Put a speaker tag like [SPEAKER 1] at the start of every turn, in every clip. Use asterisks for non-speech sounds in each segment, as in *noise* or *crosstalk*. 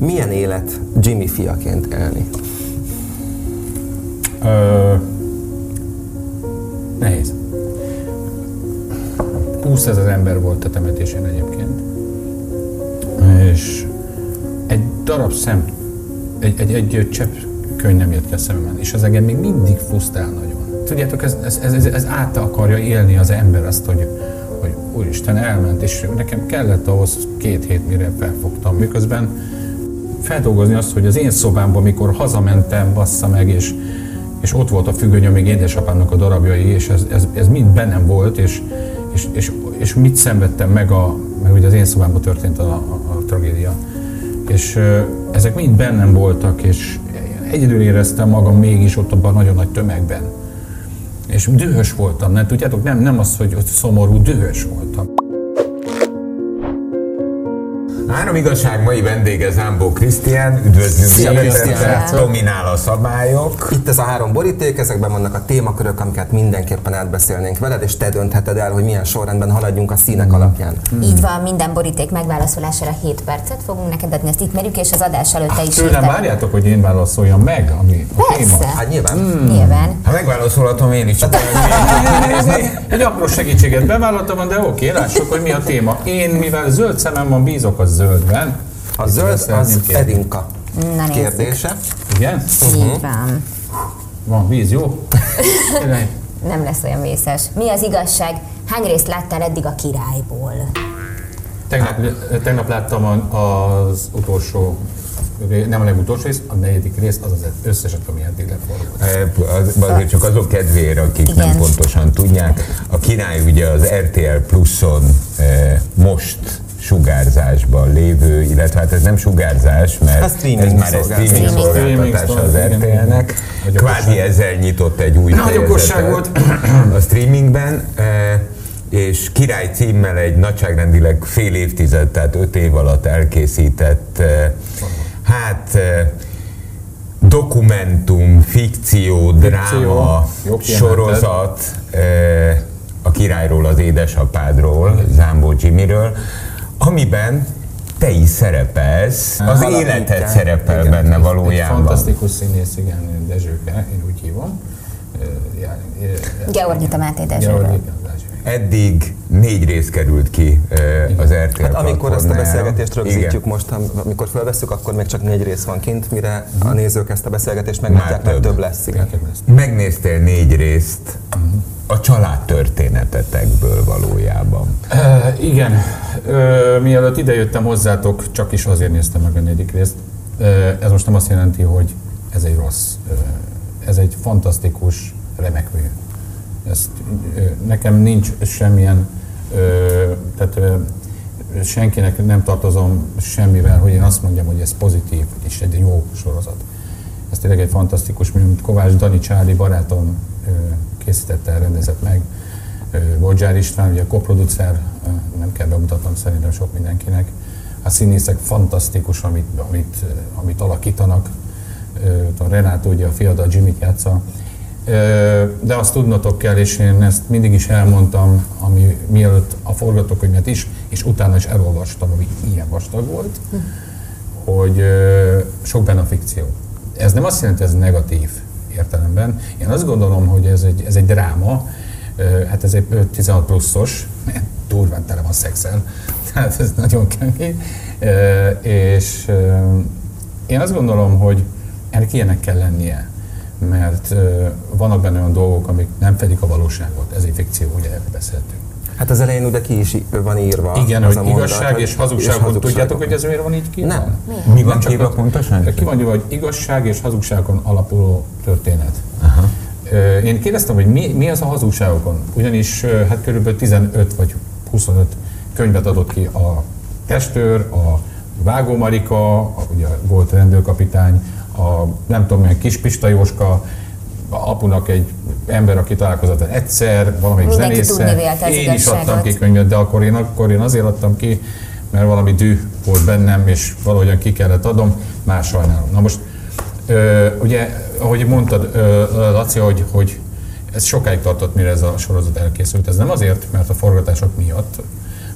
[SPEAKER 1] Milyen élet Jimmy fiaként élni?
[SPEAKER 2] Ö, nehéz. 20 ezer ember volt a temetésén egyébként. És egy darab szem, egy, egy, egy csepp könyv nem jött ki a szememben, és az engem még mindig fusztál nagyon. Tudjátok, ez, ez, ez, ez át akarja élni az ember azt, hogy, hogy úristen elment, és nekem kellett ahhoz két hét, mire felfogtam. Miközben feldolgozni azt, hogy az én szobámban, mikor hazamentem, bassza meg, és, és ott volt a függöny, még édesapámnak a darabjai, és ez, ez, ez mind bennem volt, és, és, és, és mit szenvedtem meg, a, meg ugye az én szobámban történt a, a, a tragédia. És ezek mind bennem voltak, és egyedül éreztem magam mégis ott abban nagyon nagy tömegben. És dühös voltam, nem tudjátok, nem, nem az, hogy szomorú, dühös voltam.
[SPEAKER 3] Három igazság mai vendége Zámbó Krisztián, üdvözlünk dominál a szabályok.
[SPEAKER 1] Itt ez a három boríték, ezekben vannak a témakörök, amiket mindenképpen átbeszélnénk veled, és te döntheted el, hogy milyen sorrendben haladjunk a színek alapján.
[SPEAKER 4] Így van, minden boríték megválaszolására 7 percet fogunk neked adni, ezt ismerjük, és az adás előtt te is
[SPEAKER 2] Tőlem várjátok, hogy én válaszoljam meg, ami a téma.
[SPEAKER 4] Persze,
[SPEAKER 1] Hát nyilván.
[SPEAKER 4] nyilván.
[SPEAKER 3] Ha megválaszolhatom én is, csak
[SPEAKER 2] Egy apró segítséget bevállaltam, de oké, lássuk, hogy mi a téma. Én, mivel zöld szemem van, bízok a zöldben.
[SPEAKER 1] A zöld az. Edinka
[SPEAKER 4] Na
[SPEAKER 1] kérdése.
[SPEAKER 2] Igen?
[SPEAKER 4] Így van.
[SPEAKER 2] Van víz, jó? *laughs*
[SPEAKER 4] Nem lesz olyan vészes. Mi az igazság? Hány részt láttál eddig a királyból?
[SPEAKER 2] Tegnap, tegnap láttam az utolsó, nem a legutolsó rész, a negyedik rész, az az összeset, ami eddig leforgott.
[SPEAKER 3] Eh, az- azért csak azok kedvére, akik
[SPEAKER 4] Igen.
[SPEAKER 3] nem pontosan tudják. A király ugye az RTL Pluson eh, most sugárzásban lévő, illetve hát ez nem sugárzás, mert ez már egy streaming
[SPEAKER 4] Streaming.
[SPEAKER 3] szolgáltatása az RTL-nek. Kvázi ezzel nyitott egy új fejezetet a streamingben, eh, és király címmel egy nagyságrendileg fél évtized, tehát öt év alatt elkészített, eh, hát eh, dokumentum, fikció, dráma,
[SPEAKER 2] kiemelted.
[SPEAKER 3] sorozat a királyról, az édesapádról, Zámbó Jimmyről, amiben te is szerepelsz, az
[SPEAKER 1] Alapítják.
[SPEAKER 3] életed szerepel
[SPEAKER 1] Igen.
[SPEAKER 3] benne valójában.
[SPEAKER 2] fantasztikus színész, igen, Dezsőke, én úgy hívom.
[SPEAKER 4] Georgita Máté Dezsőről.
[SPEAKER 3] Eddig négy rész került ki az RTL
[SPEAKER 1] Hát amikor ezt a beszélgetést rögzítjük
[SPEAKER 3] Igen.
[SPEAKER 1] most, am- amikor felveszünk, akkor még csak négy rész van kint, mire a nézők ezt a beszélgetést meglátják, mert
[SPEAKER 3] több.
[SPEAKER 1] lesz. Igen.
[SPEAKER 3] Megnéztél négy részt a családtörténetetekből valójában.
[SPEAKER 2] Ö, igen, Ö, mielőtt idejöttem hozzátok, csak is azért néztem meg a negyedik részt. Ö, ez most nem azt jelenti, hogy ez egy rossz. Ez egy fantasztikus, remek mű. Ezt, nekem nincs semmilyen, tehát senkinek nem tartozom semmivel, hogy én azt mondjam, hogy ez pozitív, és egy jó sorozat. Ez tényleg egy fantasztikus amit Kovács Dani Csáli barátom készítette rendezett meg. Bodzsár István, ugye a koproducer, nem kell bemutatnom szerintem sok mindenkinek. A színészek fantasztikus, amit, amit, amit alakítanak. A Renátó ugye a fiada Jimmy játsza. De azt tudnotok kell, és én ezt mindig is elmondtam, ami mielőtt a forgatókönyvet is, és utána is elolvastam, ami ilyen vastag volt, hogy sok benne a fikció. Ez nem azt jelenti, hogy ez negatív értelemben. Én azt gondolom, hogy ez egy, ez egy dráma, hát ez egy ö, 16 pluszos, durván tele van szexel, *laughs* tehát ez nagyon kemény. És én azt gondolom, hogy ennek ilyenek kell lennie, mert vannak benne olyan dolgok, amik nem fedik a valóságot, ez egy fikció, ugye erről beszéltünk.
[SPEAKER 1] Hát az elején ugye ki is van írva.
[SPEAKER 2] Igen,
[SPEAKER 1] az
[SPEAKER 2] hogy
[SPEAKER 1] a mondat,
[SPEAKER 2] igazság
[SPEAKER 1] hogy-
[SPEAKER 2] és hazugság,
[SPEAKER 1] hazugság.
[SPEAKER 2] tudjátok, hogy ez miért van így ki?
[SPEAKER 1] Nem.
[SPEAKER 3] Mi van
[SPEAKER 2] csak az-
[SPEAKER 3] pontosan?
[SPEAKER 2] Ki van írva, hogy igazság és hazugságon alapuló történet.
[SPEAKER 3] Aha.
[SPEAKER 2] Én kérdeztem, hogy mi, mi az a hazugságokon, ugyanis hát körülbelül 15 vagy 25 könyvet adott ki a testőr, a Vágó Marika, a, ugye volt rendőrkapitány, a nem tudom milyen Kispista Jóska, apunak egy ember, aki találkozott egyszer, valamelyik zenésszel. Én is adtam ki könyvet, de akkor én, akkor én azért adtam ki, mert valami düh volt bennem, és valahogyan ki kellett adom, más sajnálom. Na most, ö, ugye, ahogy mondtad, ö, Laci, hogy, hogy ez sokáig tartott, mire ez a sorozat elkészült. Ez nem azért, mert a forgatások miatt,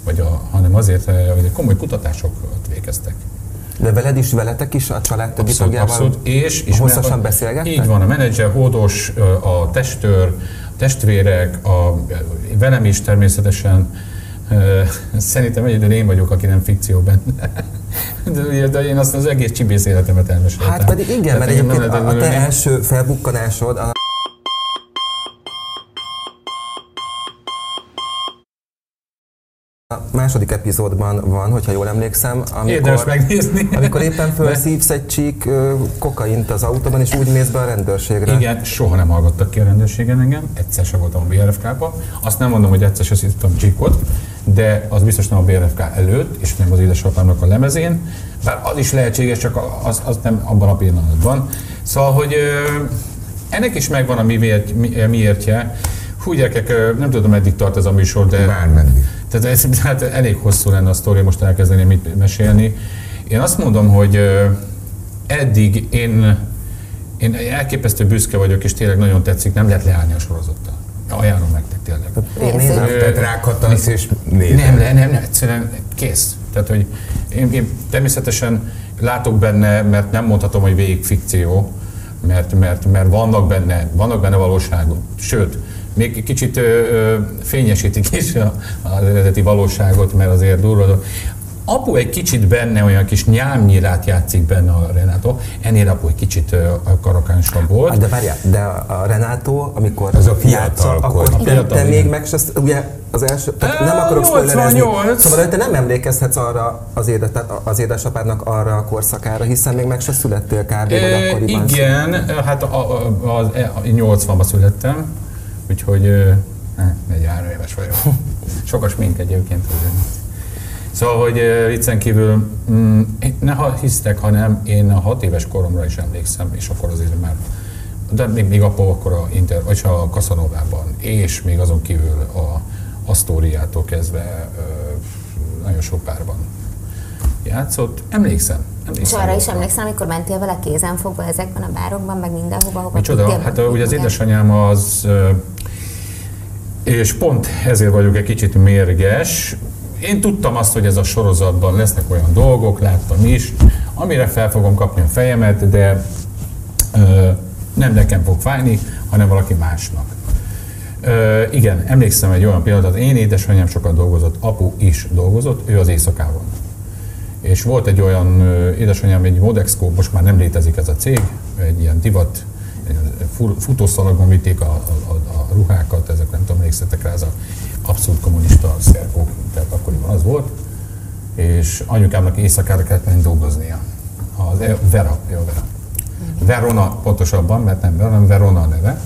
[SPEAKER 2] vagy a, hanem azért, hogy komoly kutatásokat végeztek.
[SPEAKER 1] De veled is, veletek is, a család többi
[SPEAKER 2] Abszolút,
[SPEAKER 1] tagjával
[SPEAKER 2] abszolút. És, és
[SPEAKER 1] hosszasan beszélgettek?
[SPEAKER 2] Így van, a menedzser, hódos, a testőr, a testvérek, a, velem is természetesen. *laughs* Szerintem egyedül én vagyok, aki nem fikció benne. *laughs* De, de én azt az egész csibész életemet elmeséltem.
[SPEAKER 1] Hát pedig igen,
[SPEAKER 2] Tehát
[SPEAKER 1] mert egyébként a, a te első felbukkanásod, a második epizódban van, hogyha jól emlékszem,
[SPEAKER 2] Érdemes
[SPEAKER 1] amikor,
[SPEAKER 2] megnézni.
[SPEAKER 1] amikor éppen felszívsz egy csík kokaint az autóban, és úgy mész be a rendőrségre.
[SPEAKER 2] Igen, soha nem hallgattak ki a rendőrségen engem, egyszer sem voltam a BRFK-ban. Azt nem mondom, hogy egyszer sem szívtam csíkot, de az biztos nem a BRFK előtt, és nem az édesapámnak a lemezén, bár az is lehetséges, csak az, az nem abban a pillanatban. Szóval, hogy ennek is megvan a mi, miért, mi, miértje. Hú, gyerekek, nem tudom, meddig tart ez a műsor, de...
[SPEAKER 3] Bármeddig.
[SPEAKER 2] Tehát ez hát elég hosszú lenne a sztori, most elkezdeném mit mesélni. Én azt mondom, hogy eddig én, én elképesztő büszke vagyok, és tényleg nagyon tetszik, nem lehet leállni a sorozattal. Ajánlom nektek tényleg.
[SPEAKER 1] Én nézem.
[SPEAKER 3] Tehát rákattansz és nézed.
[SPEAKER 2] nem, nem, nem, nem, egyszerűen kész. Tehát, hogy én, én természetesen látok benne, mert nem mondhatom, hogy végig fikció, mert, mert, mert vannak benne, vannak benne valóságok. Sőt, még egy kicsit ö, ö, fényesítik is a, az eredeti valóságot, mert azért durva. Apu egy kicsit benne, olyan kis nyámnyilát játszik benne a Renato, ennél apu egy kicsit karakánsabb volt.
[SPEAKER 1] Hát de várjál, de a Renátó, amikor
[SPEAKER 3] Az a fiatal
[SPEAKER 1] játsza, akkor
[SPEAKER 2] A
[SPEAKER 1] te,
[SPEAKER 2] fiatal,
[SPEAKER 1] te még
[SPEAKER 2] igen.
[SPEAKER 1] meg se, ugye az első, tehát nem akarok spoilerezni,
[SPEAKER 2] 88.
[SPEAKER 1] szóval te nem emlékezhetsz arra az, édes, tehát az édesapádnak arra a korszakára, hiszen még meg se születtél kb. vagy
[SPEAKER 2] E,
[SPEAKER 1] akkoriban.
[SPEAKER 2] igen, hát a, a, a, a 80-ban születtem, úgyhogy eh, 43 éves vagyok. *laughs* Sokas mink egyébként. Szóval, hogy viccen kívül, mm, ne ha hisztek, hanem én a 6 éves koromra is emlékszem, és akkor azért már de még, még apa akkor a Inter, vagy a Casanovában, és még azon kívül a Astoriától kezdve nagyon sok párban játszott. Emlékszem.
[SPEAKER 4] És
[SPEAKER 2] emlékszem
[SPEAKER 4] arra is emlékszem, amikor mentél vele kézen fogva ezekben a bárokban, meg mindenhova, hova
[SPEAKER 2] Micsoda? Hát ugye az édesanyám az, és pont ezért vagyok egy kicsit mérges. Én tudtam azt, hogy ez a sorozatban lesznek olyan dolgok, láttam is, amire fel fogom kapni a fejemet, de ö, nem nekem fog fájni, hanem valaki másnak. Ö, igen, emlékszem egy olyan pillanatot, én édesanyám sokat dolgozott, apu is dolgozott, ő az éjszakában. És volt egy olyan, édesanyám egy Modexco, most már nem létezik ez a cég, egy ilyen divat, egy fu- futószalagban vitték a, a, a, ruhákat, ezek nem tudom, emlékszetek rá, ez a abszolút kommunista szerkó, tehát akkoriban az volt, és anyukámnak éjszakára kellett menni dolgoznia. Az E- Vera, jó Vera. Verona pontosabban, mert nem Verona, hanem Verona a neve,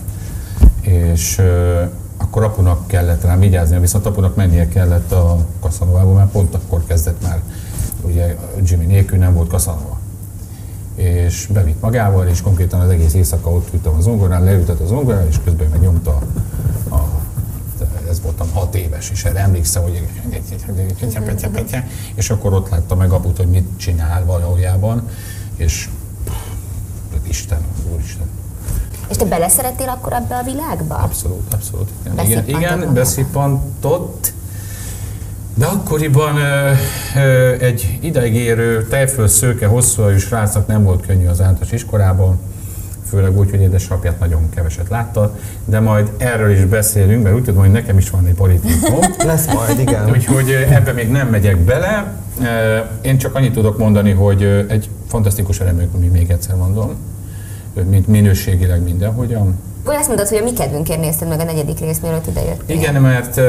[SPEAKER 2] és ö, akkor apunak kellett rám vigyáznia, viszont apunak mennie kellett a Kaszanovába, mert pont akkor kezdett már, ugye Jimmy nélkül nem volt Kaszanova. És bevitt magával, és konkrétan az egész éjszaka ott ültem a zongorán, leültett a zongorán, és közben meg nyomta a, ez voltam hat éves, és erre emlékszem, hogy és akkor ott látta meg aput, hogy mit csinál valójában, és Isten, Úristen.
[SPEAKER 4] És te beleszerettél akkor ebbe a világba?
[SPEAKER 2] Abszolút, abszolút. Igen, igen, igen beszippantott. De akkoriban ö, ö, egy ideig érő, tejföl szőke, hosszú hajú srácnak nem volt könnyű az általános iskolában, főleg úgy, hogy édesapját nagyon keveset látta, de majd erről is beszélünk, mert úgy tudom, hogy nekem is van egy politikum. *laughs*
[SPEAKER 1] Lesz majd, igen.
[SPEAKER 2] Úgyhogy ebbe még nem megyek bele. Én csak annyit tudok mondani, hogy egy fantasztikus remény, még egyszer mondom, mint minőségileg mindenhogyan.
[SPEAKER 4] Azt mondod, hogy a mi kedvünkért nézted meg a negyedik részt, mielőtt ide jöttél.
[SPEAKER 2] Igen, mert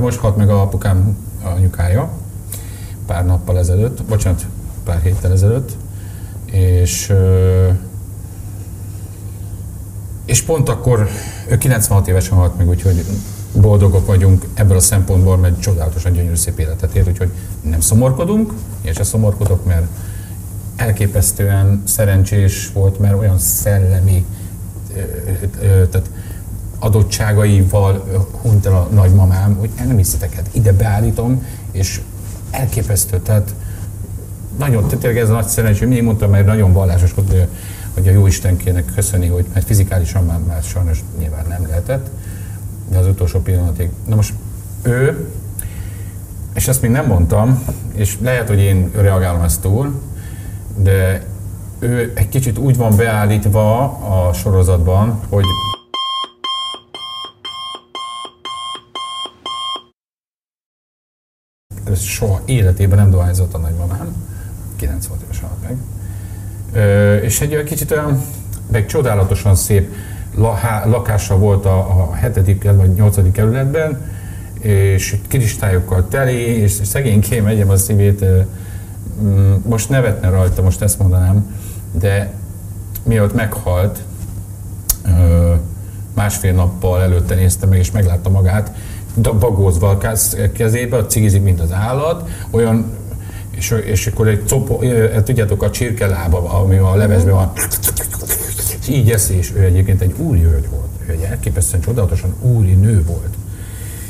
[SPEAKER 2] most halt meg a apukám anyukája, pár nappal ezelőtt, bocsánat, pár héttel ezelőtt, és és pont akkor, ő 96 évesen halt meg, úgyhogy boldogok vagyunk ebből a szempontból, mert csodálatosan gyönyörű szép életet élt, úgyhogy nem szomorkodunk, én sem szomorkodok, mert elképesztően szerencsés volt, mert olyan szellemi tehát adottságaival hunyt el a nagymamám, hogy el nem hiszitek, hát ide beállítom, és elképesztő, tehát nagyon, tényleg ez a nagy szerencsé, mindig mondtam, mert nagyon vallásos hogy, hogy a jó Istenkének köszöni, hogy mert fizikálisan már, már sajnos nyilván nem lehetett, de az utolsó pillanatig. Na most ő, és ezt még nem mondtam, és lehet, hogy én reagálom ezt túl, de ő egy kicsit úgy van beállítva a sorozatban, hogy ez soha életében nem dohányzott a nagymamám, 96 éves halt meg. Ö, és egy olyan kicsit olyan, meg csodálatosan szép lahá, lakása volt a, a 7. vagy 8. kerületben, és kristályokkal teli, és szegénykém egyem a szívét, most nevetne rajta, most ezt mondanám, de miatt meghalt, másfél nappal előtte nézte meg, és meglátta magát, bagózva a kezébe, a cigizik, mint az állat, olyan és, és akkor egy copo, tudjátok, a csirkelába, ami a levesben van, így eszi, és ő egyébként egy úri hölgy volt. Ő egy elképesztően csodálatosan úri nő volt.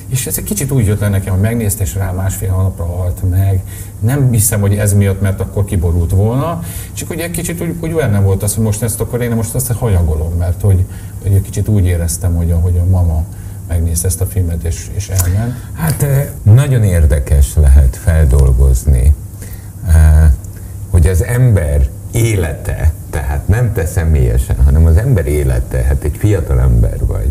[SPEAKER 2] És ez egy kicsit úgy jött le nekem, hogy megnézte, és rá másfél hónapra halt meg. Nem hiszem, hogy ez miatt, mert akkor kiborult volna. Csak ugye egy kicsit úgy, úgy benne volt az, hogy most ezt akkor én most azt hanyagolom, mert hogy, hogy egy kicsit úgy éreztem, hogy a, hogy a mama megnézte ezt a filmet és, és elment.
[SPEAKER 3] Hát nagyon érdekes lehet feldolgozni, hogy az ember élete, tehát nem te személyesen, hanem az ember élete, hát egy fiatal ember vagy,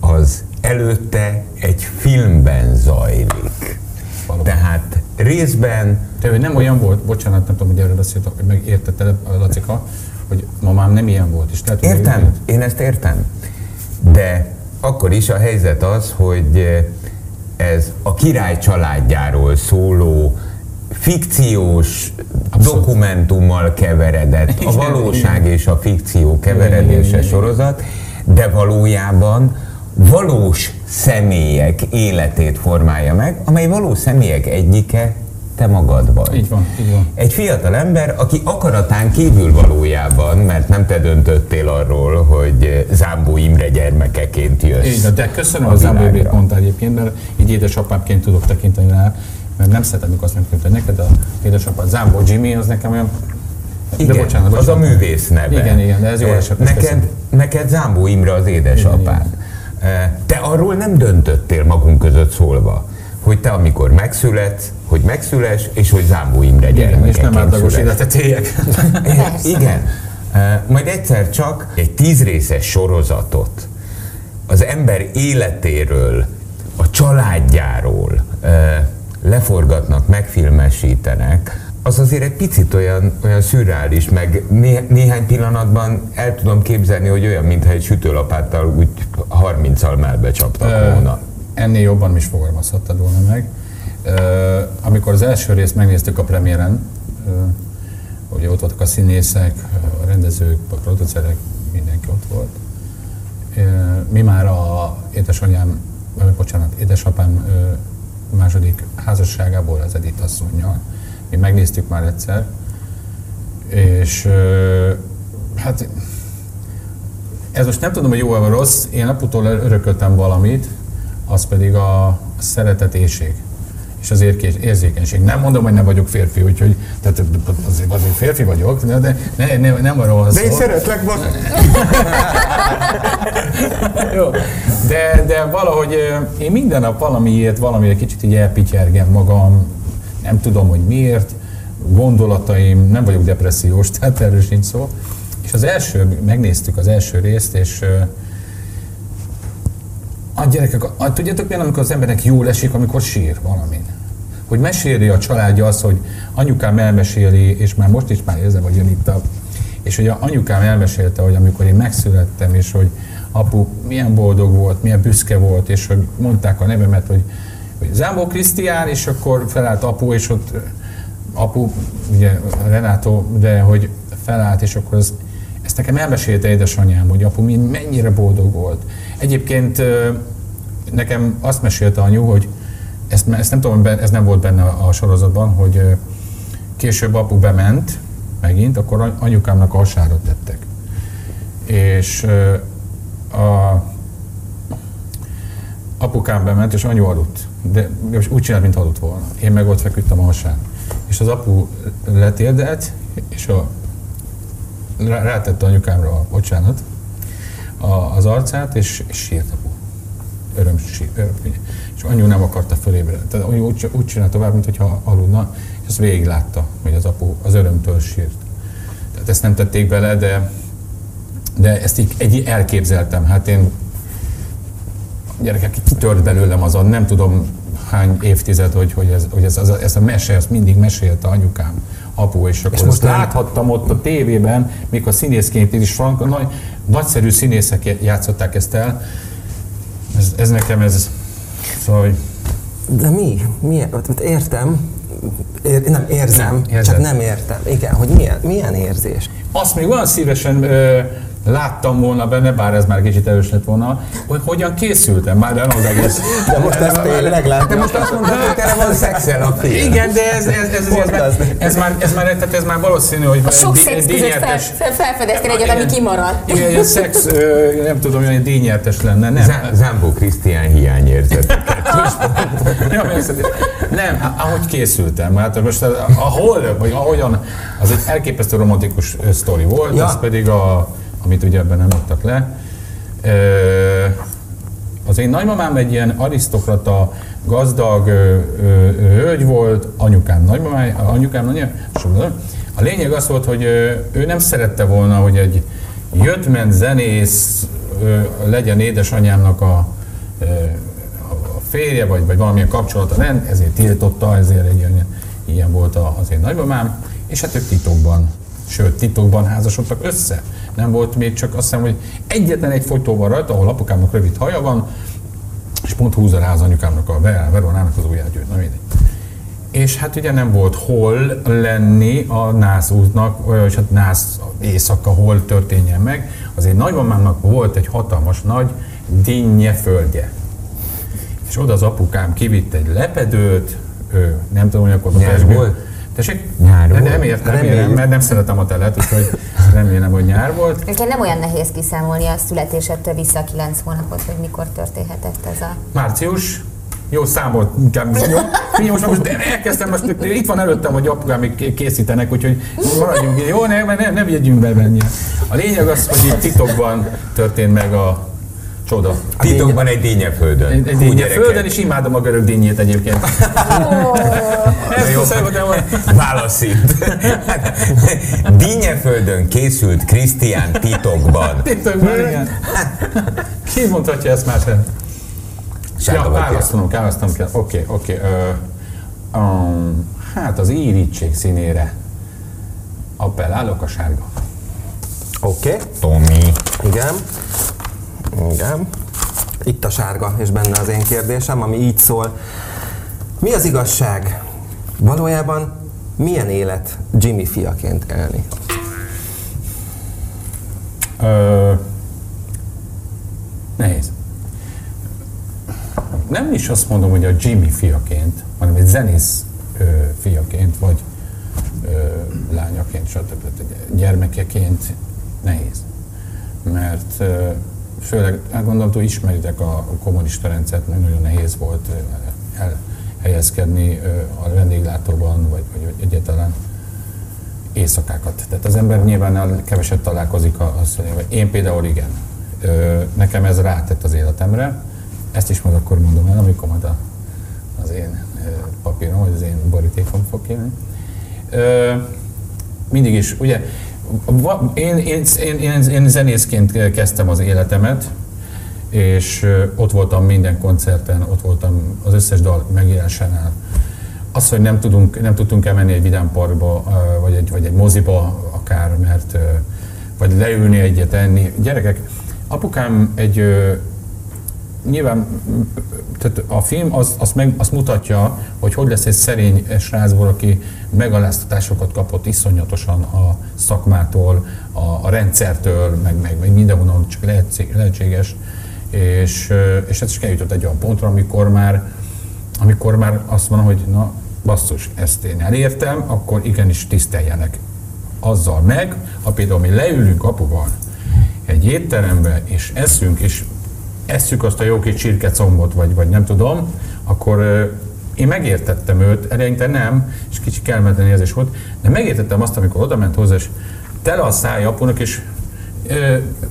[SPEAKER 3] az előtte egy filmben zajlik. Valóban. Tehát részben...
[SPEAKER 2] Te ő nem olyan volt, bocsánat, nem tudom, hogy erről beszéltek, hogy megértette Lacika, hogy mamám nem ilyen volt. És
[SPEAKER 3] tehát, értem, én ezt értem. De akkor is a helyzet az, hogy ez a király családjáról szóló fikciós Abszolút. dokumentummal keveredett, a valóság és a fikció keveredése sorozat, de valójában valós személyek életét formálja meg, amely valós személyek egyike te magad vagy.
[SPEAKER 2] Így van, így van.
[SPEAKER 3] Egy fiatal ember, aki akaratán kívül valójában, mert nem te döntöttél arról, hogy Zámbó Imre gyermekeként jössz.
[SPEAKER 2] Így, de köszönöm a, Zámbó Imre mondta egyébként, mert így édesapámként tudok tekinteni rá, mert nem szeretem, mikor azt mondjuk, hogy neked a édesapád Zámbó Jimmy, az nekem olyan
[SPEAKER 3] igen, de bocsánat, bocsánat. az a művész neve.
[SPEAKER 2] Igen, igen, de ez jó eset.
[SPEAKER 3] Neked, neked Zámbó Imre az édesapád. Te arról nem döntöttél magunk között szólva hogy te amikor megszületsz, hogy megszüles, és hogy Zámbó Imre gyermekeként
[SPEAKER 2] És nem átlagos életet éljek.
[SPEAKER 3] Igen. Majd egyszer csak egy tízrészes sorozatot az ember életéről, a családjáról leforgatnak, megfilmesítenek, az azért egy picit olyan, olyan szürreális, meg né, néhány pillanatban el tudom képzelni, hogy olyan, mintha egy sütőlapáttal úgy 30-al melbe csaptak volna
[SPEAKER 2] ennél jobban is fogalmazhattad volna meg. Amikor az első részt megnéztük a premiéren, ugye ott voltak a színészek, a rendezők, a producerek, mindenki ott volt. Mi már a édesanyám, bocsánat, édesapám második házasságából, az Edith asszonynal, mi megnéztük már egyszer, és hát ez most nem tudom, hogy jó vagy rossz, én aputól örököltem valamit, az pedig a szeretetéség és az érzékenység. Nem mondom, hogy nem vagyok férfi, úgyhogy tehát azért, azért férfi vagyok, de, ne, ne, nem arról van
[SPEAKER 3] szó. De én szeretlek *laughs*
[SPEAKER 2] Jó. De, de valahogy én minden nap valamiért, valamiért kicsit így elpityergem magam, nem tudom, hogy miért, gondolataim, nem vagyok depressziós, *laughs* tehát erről sincs szó. És az első, megnéztük az első részt, és a gyerekek, a, tudjátok milyen, amikor az embernek jól esik, amikor sír valamin? Hogy meséli a családja azt, hogy anyukám elmeséli, és már most is már érzem, hogy jön itt a... És hogy a anyukám elmesélte, hogy amikor én megszülettem, és hogy apu milyen boldog volt, milyen büszke volt, és hogy mondták a nevemet, hogy, hogy Zámbó Krisztián, és akkor felállt apu, és ott apu, ugye Renátó, de hogy felállt, és akkor az, ezt nekem elmesélte édesanyám, hogy apu mennyire boldog volt. Egyébként nekem azt mesélte anyu, hogy ezt, ezt nem tudom, ez nem volt benne a sorozatban, hogy később apu bement megint, akkor anyukámnak a tettek. És a apukám bement, és anyu aludt. De úgy csinált, mint aludt volna. Én meg ott feküdtem a hasán. És az apu letérdelt, és a, rátette anyukámra a bocsánat, a, az arcát, és, és sírt apu. Öröm, öröm. És anyu nem akarta fölébredni. Tehát anyu úgy, úgy csinál tovább, mintha aludna, és ezt végig látta, hogy az apu az örömtől sírt. Tehát ezt nem tették bele, de, de ezt így egy elképzeltem. Hát én gyerekek, kitört belőlem az a nem tudom hány évtized, hogy, hogy, ez, hogy ez, ez, a, ez a mese, ezt mindig mesélte anyukám, apu, és akkor és most láthattam ott a tévében, mikor színészként is Frank, nagy, nagyszerű színészek játszották ezt el. Ez, ez nekem ez, szóval, hogy
[SPEAKER 1] de mi? Milyen? Értem, ér, nem érzem, nem, csak nem értem. Igen, hogy milyen, milyen érzés?
[SPEAKER 2] Azt még olyan szívesen ö, láttam volna benne, bár ez már kicsit erős lett volna, hogy hogyan készültem már el az egész.
[SPEAKER 1] De most ezt tényleg látom. De most azt mondtad, hogy tele van szexel a film.
[SPEAKER 2] Igen, de ez, ez, ez, ez, ez, ez, már, ez, már, tehát ez már valószínű, hogy
[SPEAKER 4] a sok szex között fel, fel, felfedeztél egyet, ami kimaradt.
[SPEAKER 2] Igen, egy szex, nem tudom, hogy díjnyertes lenne. Nem.
[SPEAKER 3] Zambó Krisztián hiányérzet.
[SPEAKER 2] nem, ahogy készültem, hát most ahol, vagy ahogyan, az egy elképesztő romantikus sztori volt, ja. ez pedig a amit ugye ebben nem adtak le. Az én nagymamám egy ilyen arisztokrata, gazdag hölgy volt, anyukám nagymamám, anyukám nagymamám, a lényeg az volt, hogy ő nem szerette volna, hogy egy jöttment zenész legyen édesanyámnak a, a férje, vagy, vagy valamilyen kapcsolata rend, ezért tiltotta, ezért egy ilyen, ilyen volt az én nagymamám, és hát ők titokban, sőt titokban házasodtak össze nem volt még csak azt hiszem, hogy egyetlen egy fotó van rajta, ahol apukámnak rövid haja van, és pont húz a ráz anyukámnak a Veronának az ujját gyűjt. Na mindegy. És hát ugye nem volt hol lenni a nász útnak, és hát nász éjszaka hol történjen meg. Az én nagymamámnak volt egy hatalmas nagy dinnye földje. És oda az apukám kivitt egy lepedőt, ő, nem tudom, hogy akkor
[SPEAKER 3] Nyár volt?
[SPEAKER 2] Tessék? Nyár volt. Nem értem, remélem, mert nem szeretem a telet, úgyhogy remélem, hogy nyár volt.
[SPEAKER 4] Egyébként nem olyan nehéz kiszámolni a születésettől vissza a kilenc hónapot, hogy mikor történhetett ez a...
[SPEAKER 2] Március, jó, számolt inkább. Jó, Figyelj, most, most elkezdtem, most itt van előttem, hogy apukám még készítenek, úgyhogy maradjunk. Jó, ne, ne, ne vigyünk be benne. A lényeg az, hogy itt titokban történt meg a Csoda.
[SPEAKER 3] Titokban egy dényeföldön.
[SPEAKER 2] Egy, egy dényeföldön, és imádom a görög dényét egyébként. *laughs*
[SPEAKER 3] Válaszít. *laughs* Dényeföldön készült Krisztián titokban.
[SPEAKER 2] Titokban, igen. Ki mondhatja ezt már sem? Ja, választanom, választanom kell. Oké, oké. Um, hát az írítség színére appellálok a sárga.
[SPEAKER 1] Oké. Okay.
[SPEAKER 3] Tomi.
[SPEAKER 1] Igen. Igen. Itt a sárga, és benne az én kérdésem, ami így szól. Mi az igazság? Valójában milyen élet Jimmy fiaként élni?
[SPEAKER 2] Ö, nehéz. Nem is azt mondom, hogy a Jimmy fiaként, hanem egy zenész ö, fiaként, vagy ö, lányaként, stb. gyermekeként nehéz. Mert ö, főleg hát gondolom, hogy ismeritek a kommunista rendszert, mert nagyon nehéz volt elhelyezkedni a vendéglátóban, vagy, vagy egyáltalán éjszakákat. Tehát az ember nyilván keveset találkozik a, hogy én például igen. Nekem ez rátett az életemre, ezt is majd akkor mondom el, amikor majd a, az én papírom, vagy az én borítékom fog kérni. Mindig is, ugye én, én, én, én, én zenészként kezdtem az életemet, és ott voltam minden koncerten, ott voltam az összes dal megírásánál. Az, hogy nem, tudunk, nem tudtunk elmenni egy vidámparkba, vagy egy, vagy egy moziba akár, mert vagy leülni egyet enni. Gyerekek, apukám egy nyilván tehát a film az, az, meg, az mutatja, hogy hogy lesz egy szerény srácból, aki megaláztatásokat kapott iszonyatosan a szakmától, a, a rendszertől, meg, meg, meg mindenhonnan csak lehetséges, és, és ez is eljutott egy olyan pontra, amikor már, amikor már azt mondom, hogy na, basszus, ezt én elértem, akkor igenis tiszteljenek azzal meg, ha például mi leülünk apuval egy étterembe, és eszünk, és esszük azt a jó kis csirkecombot, vagy, vagy nem tudom, akkor én megértettem őt, eleinte nem, és kicsi kellemetlen érzés volt, de megértettem azt, amikor oda ment hozzá, és tele a száj apunak, és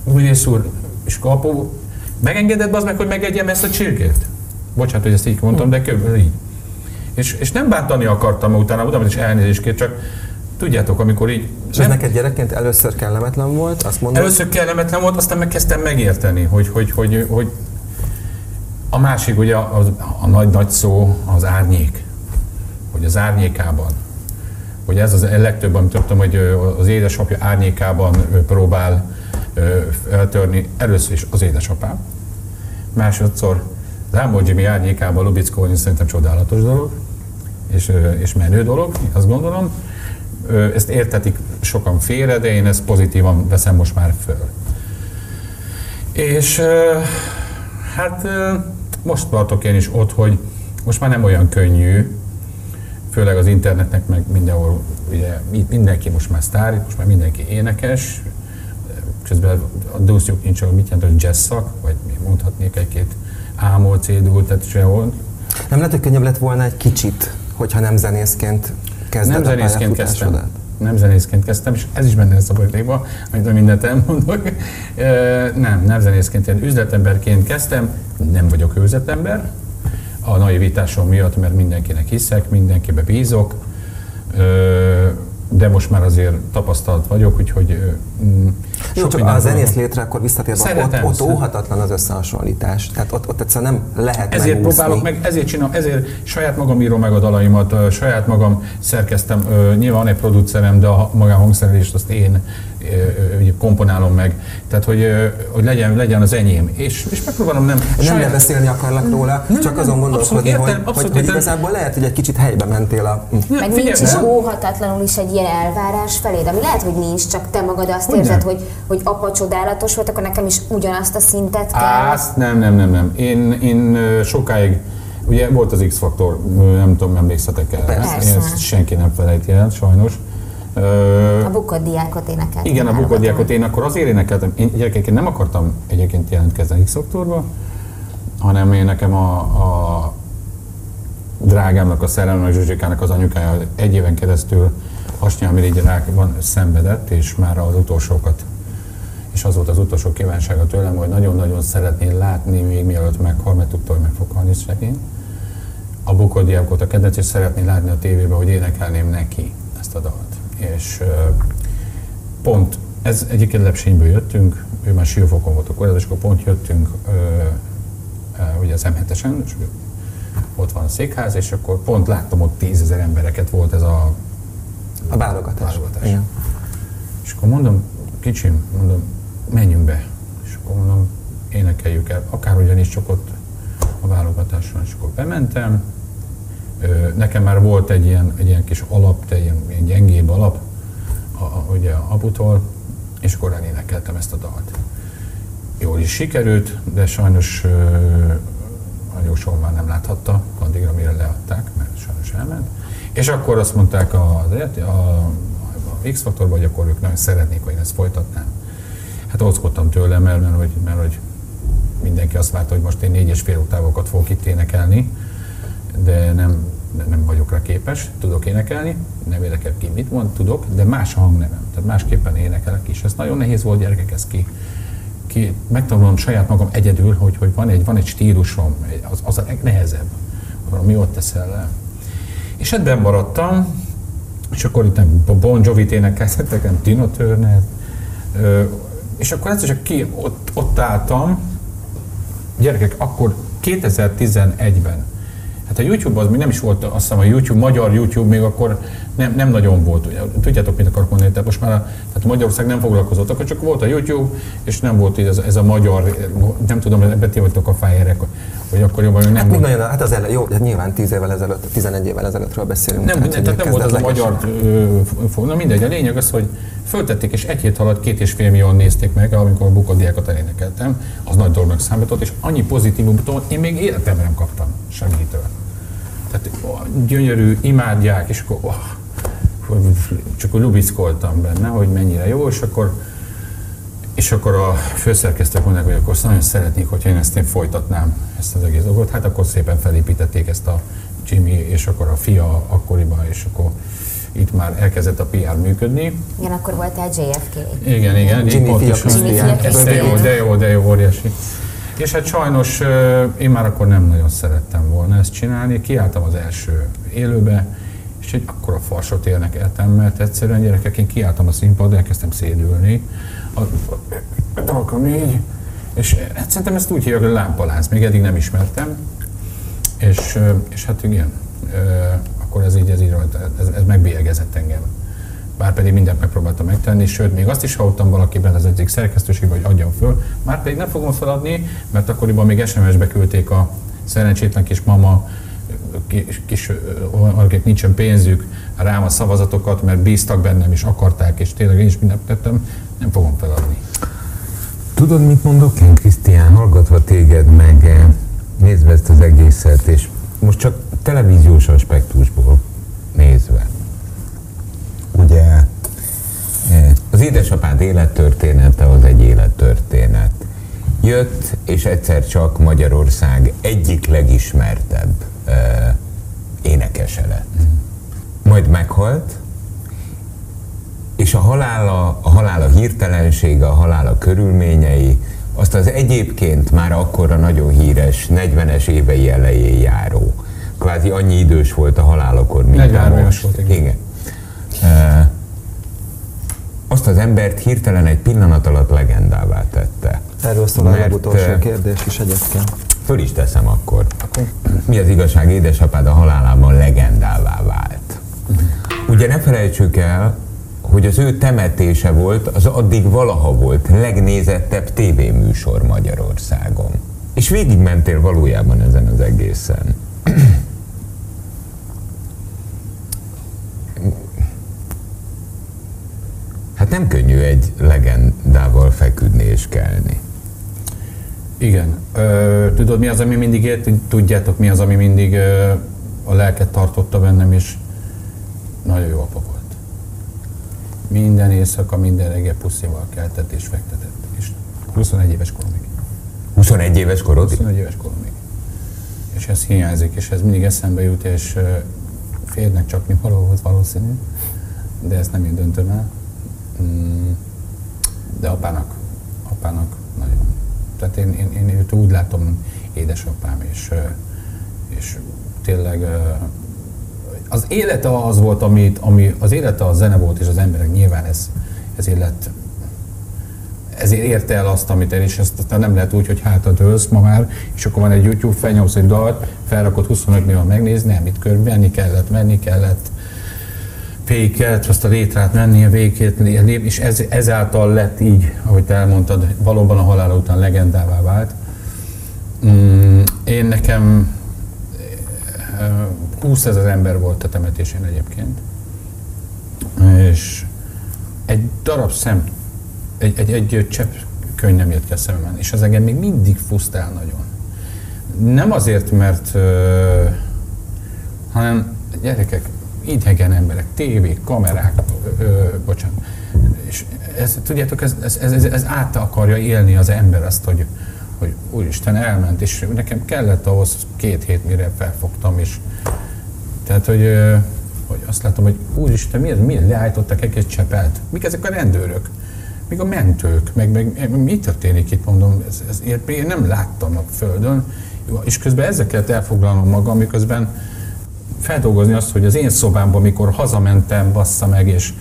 [SPEAKER 2] Újész úr, és apu, megengeded az meg, hogy megegyem ezt a csirkét? Bocsánat, hogy ezt így mondtam, de körülbelül így. És, és nem bántani akartam, utána ment és elnézést kért, csak tudjátok, amikor így...
[SPEAKER 1] És ez neked gyerekként először kellemetlen volt? Azt mondod?
[SPEAKER 2] Először kellemetlen volt, aztán megkezdtem megérteni, hogy, hogy, hogy, hogy a másik ugye a, a nagy-nagy szó az árnyék. Hogy az árnyékában. Hogy ez az legtöbb, amit tudtam, hogy az édesapja árnyékában próbál eltörni. Először is az édesapám. Másodszor az Ámol Jimmy árnyékában lubickolni szerintem csodálatos dolog. És, és menő dolog, azt gondolom. Ezt értetik sokan félre, de én ezt pozitívan veszem most már föl. És hát most tartok én is ott, hogy most már nem olyan könnyű, főleg az internetnek, meg mindenhol, ugye mi- mindenki most már sztár, most már mindenki énekes, közben a dúszjuk nincs, hogy mit jelent, hogy jazz szak, vagy mondhatnék egy-két ámol, cédul, tehát sehol.
[SPEAKER 1] Nem lehet, hogy könnyebb lett volna egy kicsit, hogyha nem zenészként kezded
[SPEAKER 2] Nem zenészként kezdtem. Nem zenészként kezdtem, és ez is benne lesz a politikban, amit mindent elmondok. *laughs* Ö, Nem, nem zenészként, én üzletemberként kezdtem, nem vagyok üzletember, a naivitásom miatt, mert mindenkinek hiszek, mindenkibe bízok, Ö, de most már azért tapasztalt vagyok, úgyhogy mm,
[SPEAKER 1] Jó, csak a zenész létre akkor visszatérve, ott,
[SPEAKER 2] Szeretem,
[SPEAKER 1] ott óhatatlan az összehasonlítás. Tehát ott, ott egyszerűen nem lehet
[SPEAKER 2] Ezért
[SPEAKER 1] megúszni.
[SPEAKER 2] próbálok meg, ezért csinálom, ezért saját magam írom meg a dalaimat, saját magam szerkeztem, nyilván van egy producerem, de a magán hangszerelést azt én komponálom meg, tehát hogy, hogy legyen, legyen az enyém, és, és megpróbálom nem,
[SPEAKER 1] Nem nem beszélni akarlak róla,
[SPEAKER 2] Nem,
[SPEAKER 1] csak azon
[SPEAKER 2] abszolút
[SPEAKER 1] gondolkodni,
[SPEAKER 2] értem,
[SPEAKER 1] hogy,
[SPEAKER 2] abszolút
[SPEAKER 1] hogy, hogy igazából lehet, hogy egy kicsit helybe mentél a... hm.
[SPEAKER 2] Nem,
[SPEAKER 4] Meg
[SPEAKER 2] figyelj,
[SPEAKER 4] nincs is óhatatlanul is egy ilyen elvárás feléd, ami lehet, hogy nincs, csak te magad azt
[SPEAKER 2] Hogyne.
[SPEAKER 4] érzed, hogy, hogy apa csodálatos volt, akkor nekem is ugyanazt a szintet kell.
[SPEAKER 2] Azt nem, nem, nem, nem. Én, én sokáig, ugye volt az X-faktor, nem tudom, emlékszetek el.
[SPEAKER 4] Persze.
[SPEAKER 2] Én ezt senki nem felejti el, sajnos.
[SPEAKER 4] A bukott diákot énekeltem.
[SPEAKER 2] Igen, a bukodiákot én akkor azért énekeltem. Én gyerekek, én nem akartam egyébként jelentkezni x hanem én nekem a, a drágámnak, a szerelemnek, Zsuzsikának az anyukája egy éven keresztül hasnyálmirigy van szenvedett, és már az utolsókat és az volt az utolsó kívánsága tőlem, hogy nagyon-nagyon szeretné látni, még mielőtt meghal, mert tudta, hogy meg fog halni szegény. A bukodiákot a kedvenc, és szeretné látni a tévében, hogy énekelném neki ezt a dalt. És pont, ez egyébként Lepsényből jöttünk, ő már Siófokon volt akkor, és akkor pont jöttünk ugye az m és ott van a székház, és akkor pont láttam ott tízezer embereket volt ez a
[SPEAKER 1] A válogatás.
[SPEAKER 2] Válogatás.
[SPEAKER 1] Igen.
[SPEAKER 2] és akkor mondom, kicsim, mondom, menjünk be. És akkor mondom, énekeljük el, akár ugyanis csak ott a válogatáson. És akkor bementem, nekem már volt egy ilyen, egy ilyen kis alap, egy ilyen, ilyen gyengébb alap, a, a, ugye a aputól, és akkor elénekeltem ezt a dalt. Jól is sikerült, de sajnos ö, a Jósol már nem láthatta, addigra mire leadták, mert sajnos elment. És akkor azt mondták a, a, a, a X-faktorban, hogy akkor ők nagyon szeretnék, hogy én ezt folytatnám. Hát óckodtam tőle, mert, mert, hogy, mert hogy mindenki azt várta, hogy most én négy és fél oktávokat fogok itt énekelni, de nem, nem vagyok rá képes, tudok énekelni, nem érdekel ki mit mond, tudok, de más a hangnevem, tehát másképpen énekelek is. Ez nagyon nehéz volt gyerekek, ez ki, ki megtanulom saját magam egyedül, hogy, hogy van, egy, van egy stílusom, az, az a legnehezebb, valami ott teszel le. És ebben maradtam, és akkor itt nem Bon Jovi-t énekeltek, nem Tina Turner, és akkor egyszer csak ki, ott, ott álltam, gyerekek, akkor 2011-ben, hát a YouTube az még nem is volt, azt hiszem a YouTube, magyar YouTube még akkor nem, nem nagyon volt. Ugye, tudjátok, mit akarok mondani, tehát most már a, tehát Magyarország nem foglalkozott, akkor csak volt a YouTube, és nem volt így ez, ez a magyar, nem tudom, ebben ti vagytok a fájerek, hogy akkor jobban nem
[SPEAKER 1] Hát,
[SPEAKER 2] volt.
[SPEAKER 1] nagyon, hát az ele, jó, hát nyilván 10 évvel ezelőtt, 11 évvel ezelőttről beszélünk.
[SPEAKER 2] Nem, tehát, tehát nem volt az a magyar ö. Na mindegy, a lényeg az, hogy föltették, és egy hét alatt két és fél millióan nézték meg, amikor a bukodiákat elénekeltem, az nagy dolognak számított, és annyi pozitívumtól én még életemben nem kaptam senkitől. Tehát gyönyörű, imádják, és akkor oh, csak úgy lubickoltam benne, hogy mennyire jó, és akkor és akkor a főszerkesztők mondták, hogy akkor nagyon szeretnék, hogyha én ezt én folytatnám, ezt az egész dolgot. Hát akkor szépen felépítették ezt a Jimmy, és akkor a fia akkoriban, és akkor itt már elkezdett a PR működni.
[SPEAKER 4] Igen, akkor voltál JFK.
[SPEAKER 2] Igen, igen,
[SPEAKER 1] Jimmy
[SPEAKER 2] pontosan.
[SPEAKER 4] Jimmy
[SPEAKER 2] de jó, de jó, de jó, óriási. És hát sajnos én már akkor nem nagyon szerettem volna ezt csinálni. Kiálltam az első élőbe, és egy akkora farsot élnekeltem, mert egyszerűen gyerekek, én kiálltam a színpadra, elkezdtem szédülni. A, a így, és hát szerintem ezt úgy hívják, hogy lámpalánc, még eddig nem ismertem. És, és hát igen, akkor ez így, ez így rajta, ez, ez megbélyegezett engem. Bár pedig mindent megpróbáltam megtenni, sőt, még azt is hallottam valakiben az egyik szerkesztőségben, hogy adjam föl. Már pedig nem fogom feladni, mert akkoriban még SMS-be küldték a szerencsétlen kis mama, kis, kis akik nincsen pénzük, rám a szavazatokat, mert bíztak bennem és akarták, és tényleg én is mindent tettem, nem fogom feladni.
[SPEAKER 3] Tudod, mit mondok én, Krisztián, hallgatva téged, meg eh, nézve ezt az egészet, és most csak televíziós aspektusból nézve. Ugye eh, az édesapád élettörténete az egy élettörténet. Jött, és egyszer csak Magyarország egyik legismertebb eh, énekese lett. Majd meghalt, és a halála, a halála hirtelensége, a halála körülményei, azt az egyébként már akkora nagyon híres 40-es évei elején járó, kvázi annyi idős volt a halálakor, mint
[SPEAKER 2] 43
[SPEAKER 3] a
[SPEAKER 2] éves
[SPEAKER 3] most.
[SPEAKER 2] volt, igen.
[SPEAKER 3] igen. Azt az embert hirtelen egy pillanat alatt legendává tette.
[SPEAKER 1] Erről szól a legutolsó kérdés is egyébként.
[SPEAKER 3] Föl is teszem akkor.
[SPEAKER 2] Akkor
[SPEAKER 3] Mi az igazság, édesapád a halálában legendává vált. Ugye ne felejtsük el, hogy az ő temetése volt az addig valaha volt legnézettebb tévéműsor Magyarországon. És végigmentél valójában ezen az egészen. Nem könnyű egy legendával feküdni és kelni.
[SPEAKER 2] Igen. Ö, tudod, mi az, ami mindig ért? Tudjátok, mi az, ami mindig ö, a lelket tartotta bennem, és nagyon jó apa volt. Minden éjszaka, minden reggel puszival keltett és fektetett. És 21 éves koromig.
[SPEAKER 3] 21 éves korodig?
[SPEAKER 2] 21 éves koromig. És ez hiányzik, és ez mindig eszembe jut, és férnek csak mi való volt valószínű, de ezt nem én döntöm el. Mm, De apának, apának nagyon. Tehát én, én, én őt úgy látom édesapám, és, és tényleg az élete az volt, amit, ami, az élete a zene volt, és az emberek nyilván ez, ezért lett ezért érte el azt, amit el, és ezt aztán nem lehet úgy, hogy hátat ölsz ma már, és akkor van egy YouTube, felnyomsz egy dalt, felrakod 25 millió megnézni, nem, itt körül menni kellett, menni kellett, végig kellett azt a létrát menni, a végét lép, és ez, ezáltal lett így, ahogy te elmondtad, valóban a halála után legendává vált. Mm, én nekem eh, 20 ezer ember volt a temetésén egyébként, és egy darab szem, egy, egy, egy csepp könyv nem jött ki a szememben, és az engem még mindig fusztál nagyon. Nem azért, mert, ö, hanem gyerekek, idegen emberek, tévék, kamerák, ö, ö, bocsánat, és ez, tudjátok, ez, ez, ez, ez, át akarja élni az ember azt, hogy, hogy úristen elment, és nekem kellett ahhoz két hét, mire felfogtam, és tehát, hogy, hogy azt látom, hogy úristen, miért, miért leállítottak egy csepelt? Mik ezek a rendőrök? Még a mentők, meg, meg, mi történik itt, mondom, ez, ez, én nem láttam a földön, és közben ezzel kellett elfoglalnom magam, miközben feldolgozni azt, hogy az én szobámban, mikor hazamentem, bassza meg, és,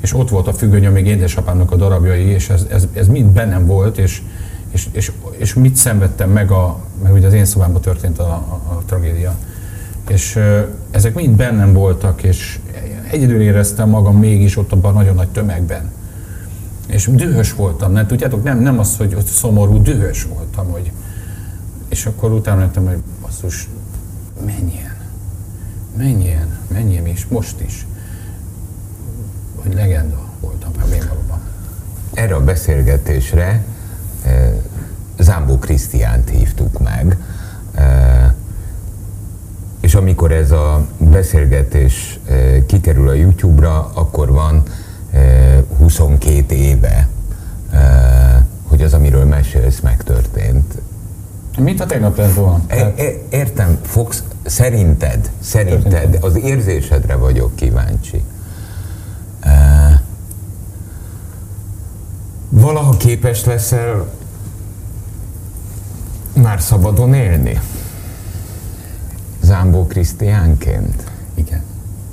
[SPEAKER 2] és ott volt a függöny, még édesapámnak a darabjai, és ez, ez, ez mind bennem volt, és, és, és, és mit szenvedtem meg, a, mert ugye az én szobámban történt a, a, a tragédia. És ezek mind bennem voltak, és egyedül éreztem magam mégis ott abban a nagyon nagy tömegben. És dühös voltam, nem tudjátok, nem, nem az, hogy, szomorú, dühös voltam, hogy és akkor utána jöttem, hogy basszus, menjen, menjen, menjen, és most is, hogy legenda voltam apám én valóban.
[SPEAKER 3] Erre a beszélgetésre eh, Zámbó Krisztiánt hívtuk meg, eh, és amikor ez a beszélgetés eh, kikerül a YouTube-ra, akkor van eh, 22 éve, hogy az, amiről mesélsz, megtörtént.
[SPEAKER 2] Mint a tegnap lett volna.
[SPEAKER 3] E- e- értem, Fox, szerinted, szerinted, az érzésedre vagyok kíváncsi. Valaha képes leszel Már szabadon élni? Zámbó Krisztiánként?
[SPEAKER 2] Igen.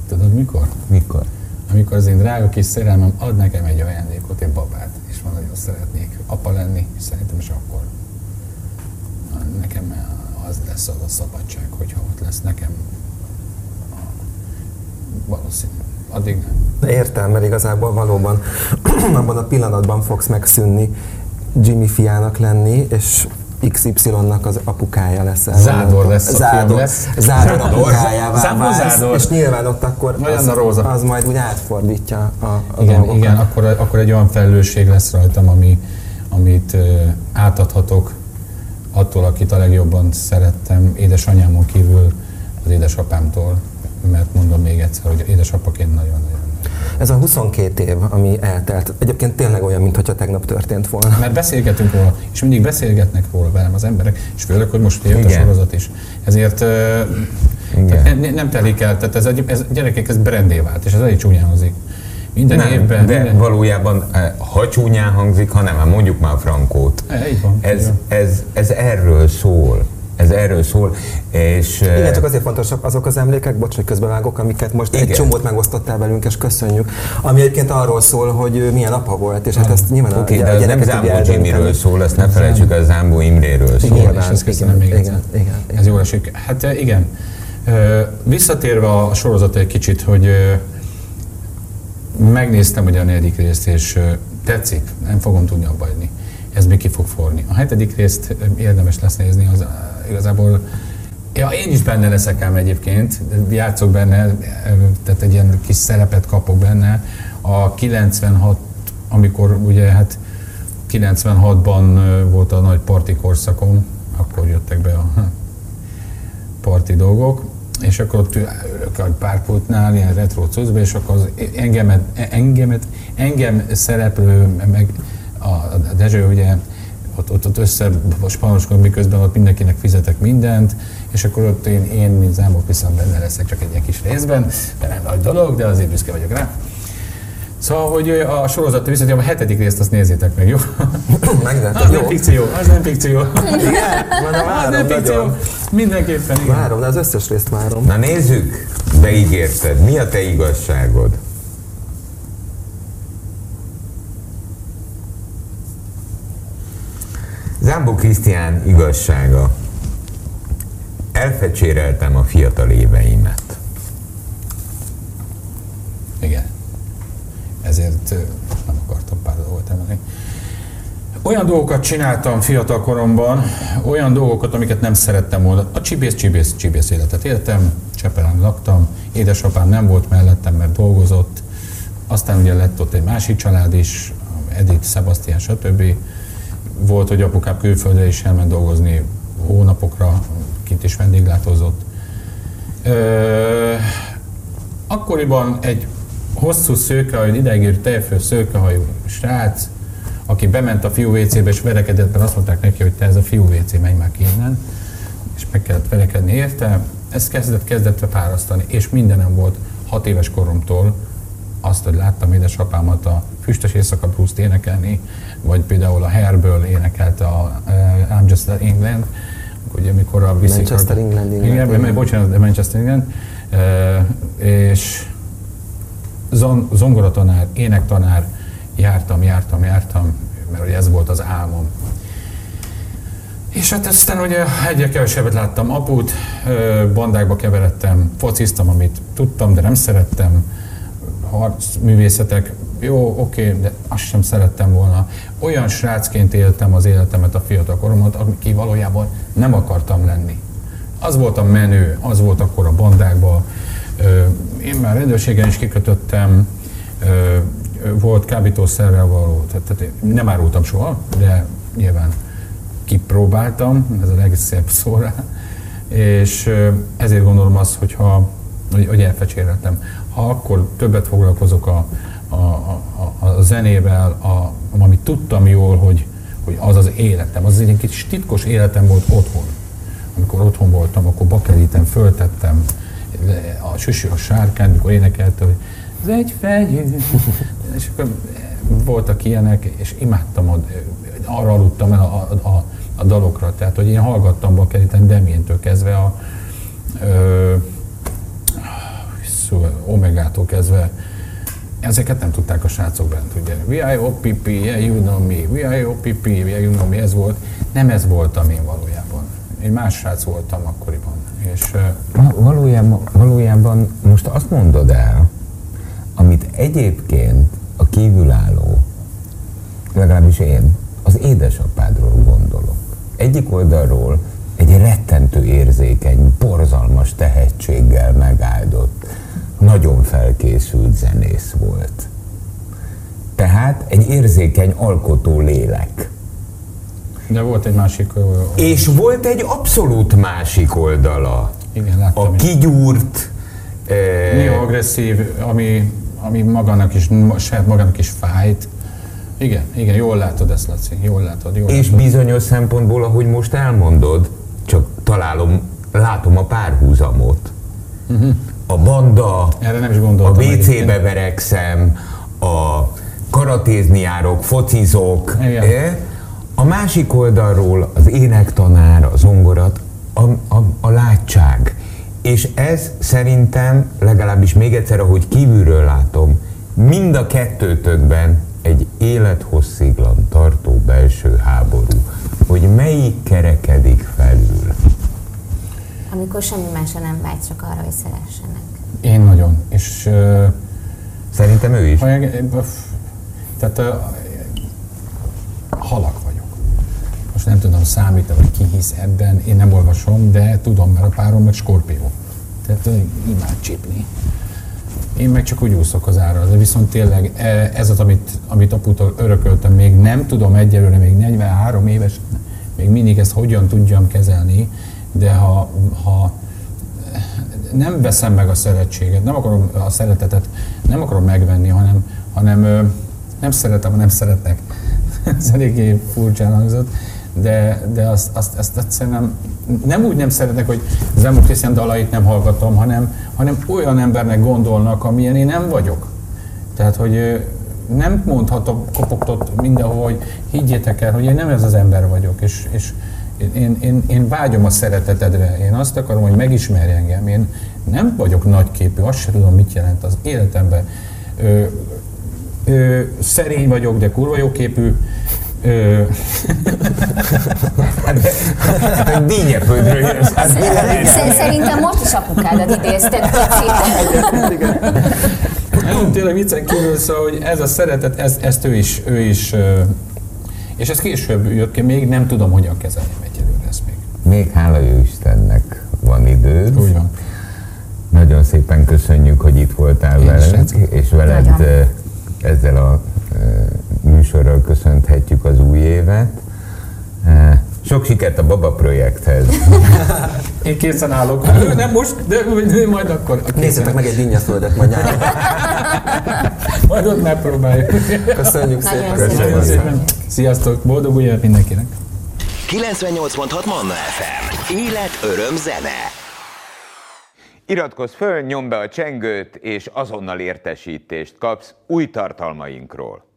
[SPEAKER 2] Tudod mikor?
[SPEAKER 3] Mikor?
[SPEAKER 2] Amikor az én drága kis szerelmem ad nekem egy ajándékot, egy babát, és van nagyon szeretnék apa lenni, és szerintem is akkor nekem az lesz az a szabadság, hogyha ott lesz nekem valószínű. Addig nem.
[SPEAKER 1] Értem, mert igazából valóban *clears throat* abban a pillanatban fogsz megszűnni Jimmy fiának lenni, és XY-nak az apukája lesz.
[SPEAKER 2] Zádor lesz a
[SPEAKER 1] Zádor,
[SPEAKER 2] fiam lesz.
[SPEAKER 1] Zádor
[SPEAKER 2] Zádor.
[SPEAKER 1] apukájává
[SPEAKER 2] Zádor,
[SPEAKER 1] válsz,
[SPEAKER 2] Zádor.
[SPEAKER 1] és nyilván ott akkor az,
[SPEAKER 2] a róza.
[SPEAKER 1] az majd úgy átfordítja a, a
[SPEAKER 2] Igen,
[SPEAKER 1] dolgokat.
[SPEAKER 2] igen akkor, akkor egy olyan felelősség lesz rajtam, ami, amit ö, átadhatok attól, akit a legjobban szerettem, édesanyámon kívül az édesapámtól, mert mondom még egyszer, hogy édesapaként nagyon-nagyon.
[SPEAKER 1] Ez a 22 év, ami eltelt, egyébként tényleg olyan, mintha tegnap történt volna.
[SPEAKER 2] Mert beszélgetünk róla, és mindig beszélgetnek róla velem az emberek, és főleg, hogy most jött a sorozat is. Ezért
[SPEAKER 3] Igen.
[SPEAKER 2] nem telik el, tehát ez, ez gyerekek, ez brandé vált, és ez elég csúnyán hangzik. Minden
[SPEAKER 3] Nem,
[SPEAKER 2] évben,
[SPEAKER 3] de
[SPEAKER 2] minden...
[SPEAKER 3] valójában, eh, ha csúnyán hangzik, hanem hát mondjuk már Frankót.
[SPEAKER 2] E, így van,
[SPEAKER 3] Ez, ez, ez erről szól. Ez erről szól, és... eh,
[SPEAKER 1] Igen, csak azért fontosak azok az emlékek, bocs, hogy közbevágok, amiket most egy
[SPEAKER 3] Igen.
[SPEAKER 1] csomót megosztottál velünk, és köszönjük. Ami egyébként arról szól, hogy milyen apa volt, és hát ezt nyilván
[SPEAKER 3] Oké,
[SPEAKER 1] a,
[SPEAKER 3] de
[SPEAKER 1] a
[SPEAKER 3] az nem Zámbó
[SPEAKER 1] eldönteni.
[SPEAKER 3] szól, ezt ne felejtsük, el, Zámbó Imréről szól.
[SPEAKER 1] Igen.
[SPEAKER 2] és ezt köszönöm
[SPEAKER 1] igen,
[SPEAKER 2] még
[SPEAKER 1] igen, igen, igen.
[SPEAKER 2] Ez jól esik. Hát igen. Visszatérve a sorozat egy kicsit, hogy megnéztem ugye a negyedik részt, és tetszik, nem fogom tudni abba hagyni. Ez még ki fog forni. A hetedik részt érdemes lesz nézni, az igazából Ja, én is benne leszek ám egyébként, játszok benne, tehát egy ilyen kis szerepet kapok benne. A 96, amikor ugye hát 96-ban ö, volt a nagy parti korszakom, akkor jöttek be a *laughs* parti dolgok, és akkor ott ülök a párpultnál, ilyen retro cuccba, és akkor az engemet, engemet, engem szereplő, meg a, a Dezső ugye ott, ott, ott össze miközben ott mindenkinek fizetek mindent, és akkor ott én, én mint Zámbok viszont benne leszek csak egy ilyen kis részben, de nem nagy dolog, de azért büszke vagyok rá. Szóval, hogy a sorozat visszatérve, a hetedik részt azt nézzétek meg, jó? *coughs*
[SPEAKER 1] Megvettem,
[SPEAKER 2] Az
[SPEAKER 1] jó?
[SPEAKER 2] nem fikció, az nem fikció.
[SPEAKER 1] Igen, a
[SPEAKER 2] Az nem fikció.
[SPEAKER 1] nagyon.
[SPEAKER 2] Mindenképpen, igen.
[SPEAKER 1] Várom, de az összes részt várom.
[SPEAKER 3] Na nézzük, beígérted, mi a te igazságod? Zámbó Krisztián igazsága. Elfecséreltem a fiatal éveimet.
[SPEAKER 2] Igen. Ö, nem akartam pár dolgot emelni. Olyan dolgokat csináltam fiatal koromban, olyan dolgokat, amiket nem szerettem volna. A csibész, csibész, csibész életet éltem, Csepelen laktam, édesapám nem volt mellettem, mert dolgozott, aztán ugye lett ott egy másik család is, Edith, Sebastian, stb. Volt, hogy apukám külföldre is elment dolgozni hónapokra, kint is vendéglátozott. Ö, akkoriban egy hosszú szőkehajú, idegérő tejfő szőkehajú srác, aki bement a fiú WC-be és verekedett, mert azt mondták neki, hogy te ez a fiú WC, menj már ki innen, és meg kellett verekedni érte. Ez kezdett, kezdett fárasztani, és mindenem volt hat éves koromtól, azt, hogy láttam édesapámat a Füstös Éjszaka Bruce-t énekelni, vagy például a Hairből énekelte a uh, I'm Just England, ugye mikor a
[SPEAKER 1] Manchester England
[SPEAKER 2] Igen,
[SPEAKER 1] énekli.
[SPEAKER 2] mert bocsánat, Manchester England. Uh, és zon, zongoratanár, énektanár, jártam, jártam, jártam, mert ez volt az álmom. És hát aztán ugye egyre kevesebbet láttam aput, bandákba keveredtem, fociztam, amit tudtam, de nem szerettem, harcművészetek, jó, oké, de azt sem szerettem volna. Olyan srácként éltem az életemet, a fiatal koromat, aki valójában nem akartam lenni. Az volt a menő, az volt akkor a bandákban. Én már rendőrségen is kikötöttem, volt kábítószerrel való, tehát, tehát nem árultam soha, de nyilván kipróbáltam, ez a legszebb szó rá, és ezért gondolom azt, hogyha, hogy, hogy elfecséreltem. Ha akkor többet foglalkozok a, a, a, a- zenével, a, amit tudtam jól, hogy, hogy az az életem, az egy kis titkos életem volt otthon. Amikor otthon voltam, akkor bakerítem, föltettem a süsű a sárkány, mikor énekelte, hogy az egy fejű. *laughs* és akkor voltak ilyenek, és imádtam, hogy arra aludtam el a, a, a, a dalokra. Tehát, hogy én hallgattam Bakeriten Demientől kezdve a ö, szó- Omegától kezdve ezeket nem tudták a srácok bent, ugye. VIOPP, yeah, you know me, VIOPP, yeah, you know me, ez volt. Nem ez voltam én valójában. Én más srác voltam akkoriban. És
[SPEAKER 3] Valójában, valójában most azt mondod el, amit egyébként a kívülálló, legalábbis én, az édesapádról gondolok. Egyik oldalról egy rettentő érzékeny, borzalmas tehetséggel megáldott, nagyon felkészült zenész volt. Tehát egy érzékeny alkotó lélek.
[SPEAKER 2] De volt egy másik... ö,
[SPEAKER 3] És volt egy abszolút másik oldala.
[SPEAKER 2] Igen, láttam
[SPEAKER 3] A kigyúrt,
[SPEAKER 2] Néha agresszív, ami, ami magának is, saját magának is fájt. Igen, igen, jól látod ezt, Laci, jól látod, jól
[SPEAKER 3] és
[SPEAKER 2] látod.
[SPEAKER 3] bizonyos szempontból, ahogy most elmondod, csak találom, látom a párhuzamot. A banda,
[SPEAKER 2] Erre nem is
[SPEAKER 3] a. WC-be verekszem, a karatézni járok, focizok.
[SPEAKER 2] Igen.
[SPEAKER 3] eh? A másik oldalról az énektanár, a zongorat, a, a, a látság. És ez szerintem, legalábbis még egyszer, ahogy kívülről látom, mind a kettőtökben egy élethossziglan tartó belső háború, hogy melyik kerekedik felül.
[SPEAKER 4] Amikor semmi másra nem vágy, csak arra, hogy szeressenek.
[SPEAKER 2] Én nagyon. És ö,
[SPEAKER 3] Szerintem ő is.
[SPEAKER 2] tehát ö, halak vagyok. Most nem tudom számítani, hogy ki hisz ebben, én nem olvasom, de tudom, mert a párom meg skorpió. Tehát imád csípni. Én meg csak úgy úszok az ára, de viszont tényleg e, ez az, amit, amit aputól örököltem, még nem tudom egyelőre, még 43 éves, még mindig ezt hogyan tudjam kezelni, de ha, ha nem veszem meg a szeretséget, nem akarom a szeretetet, nem akarom megvenni, hanem, hanem nem szeretem, nem szeretnek. *laughs* Ez eléggé furcsán hangzott, de, de azt, azt, azt egyszerűen nem, nem úgy nem szeretnek, hogy Zemur Krisztián dalait nem hallgatom, hanem, hanem olyan embernek gondolnak, amilyen én nem vagyok. Tehát, hogy nem mondhatok kopogtott mindenhol, hogy higgyétek el, hogy én nem ez az ember vagyok, és, és én, én, én vágyom a szeretetedre, én azt akarom, hogy megismerj engem, én nem vagyok nagyképű, azt sem tudom, mit jelent az életemben. Ö, ö, szerény vagyok, de kurva jóképű. Ö,
[SPEAKER 3] Hát egy dínyeföldről jössz. Hát
[SPEAKER 4] Szerintem most is apukádat idézted,
[SPEAKER 2] nem, tényleg viccen kívül, szóval, hogy ez a szeretet, ez, ezt ő is, ő is és ez később jött ki, még nem tudom, hogyan kezelni egyelőre ezt még.
[SPEAKER 3] Még hála jó Istennek van időd.
[SPEAKER 2] Úgy van.
[SPEAKER 3] Nagyon szépen köszönjük, hogy itt voltál
[SPEAKER 2] Én
[SPEAKER 3] és veled
[SPEAKER 4] Nagyon.
[SPEAKER 3] ezzel a műsorral köszönhetjük az új évet. Eh, Sok sikert a Baba projekthez. *laughs*
[SPEAKER 2] Én készen állok. Nem most, de de majd akkor.
[SPEAKER 1] Nézzétek meg egy dinnyaföldet majd nyáron. *laughs*
[SPEAKER 2] Majd ott megpróbáljuk.
[SPEAKER 1] Köszönjük
[SPEAKER 4] szépen.
[SPEAKER 2] Nagyon szépen. Sziasztok, boldog új évet mindenkinek.
[SPEAKER 5] 98.6 Manna FM. Élet, öröm, zene.
[SPEAKER 3] Iratkozz föl, nyomd be a csengőt, és azonnal értesítést kapsz új tartalmainkról.